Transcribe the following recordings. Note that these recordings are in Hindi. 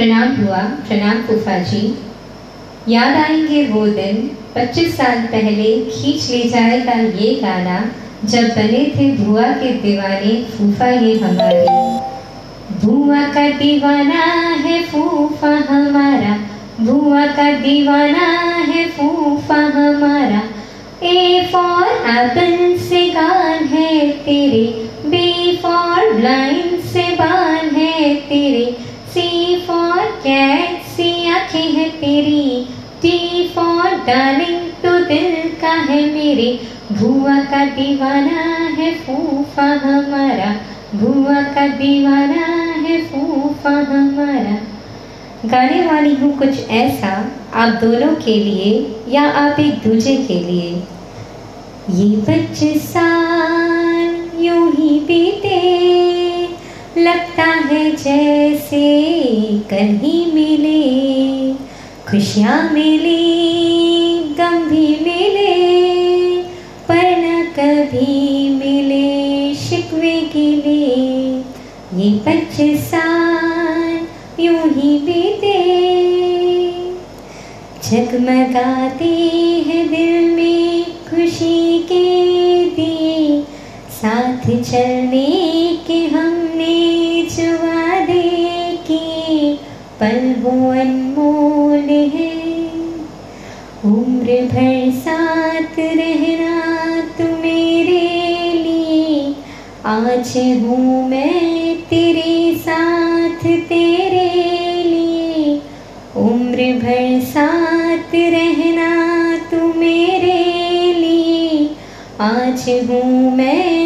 प्रणाम हुआ प्रणाम फूफा जी। याद आएँगे वो दिन 25 साल पहले खींच ले जाएगा ये गाना, जब बने थे भुआ के दीवाने, फूफा ये हमारे। भुआ का दीवाना है फूफा हमारा, भुआ का दीवाना है फूफा हमारा। ए फॉर एप्पल से गान है तेरे, बी फॉर ब्लाइंड डार्लिंग तो दिल का है मेरे। भुआ का दीवाना है फूफा हमारा। भुआ का दीवाना है फूफा हमारा। गाने वाली हूँ कुछ ऐसा, आप दोनों के लिए या आप एक दूजे के लिए। ये पच्चीस साल यूँ ही बीते, लगता है जैसे कहीं मिले। खुशियाँ मिली गम भी मिले, पर न कभी मिले शिकवे के लिए। ये पच्चीस साल यूँ ही बीते। जगमगाते हैं दिल में खुशी के दिए। साथ चलने के हमने जो वादे किए। पल वो अनमोल है भर साथ रहना तू मेरे लिए। आज हूँ मैं तेरे साथ, तेरे लिए। उम्र भर साथ रहना तू मेरे लिए। आज हूँ मैं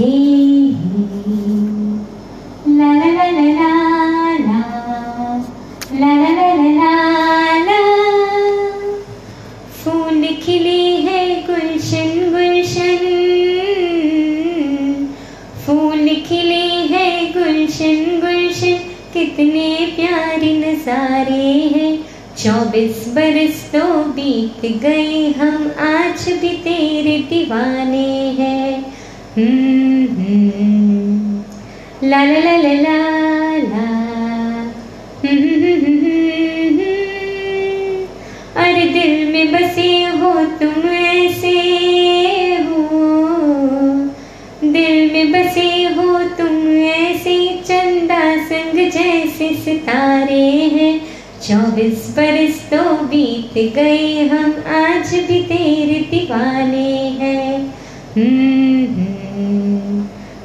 ला फूल खिले हैं गुलशन गुलशन फूल खिले हैं गुलशन गुलशन, कितने प्यारे नजारे हैं। चौबीस बरस तो बीत गए, हम आज भी तेरे दीवाने हैं। ला ला ला ला अरे दिल में बसे हो तुम ऐसे हो। दिल में बसे हो तुम ऐसे चंदा संग जैसे सितारे हैं। चौबीस बरस तो बीत गए हम आज भी तेरे दीवाने हैं। हम्म,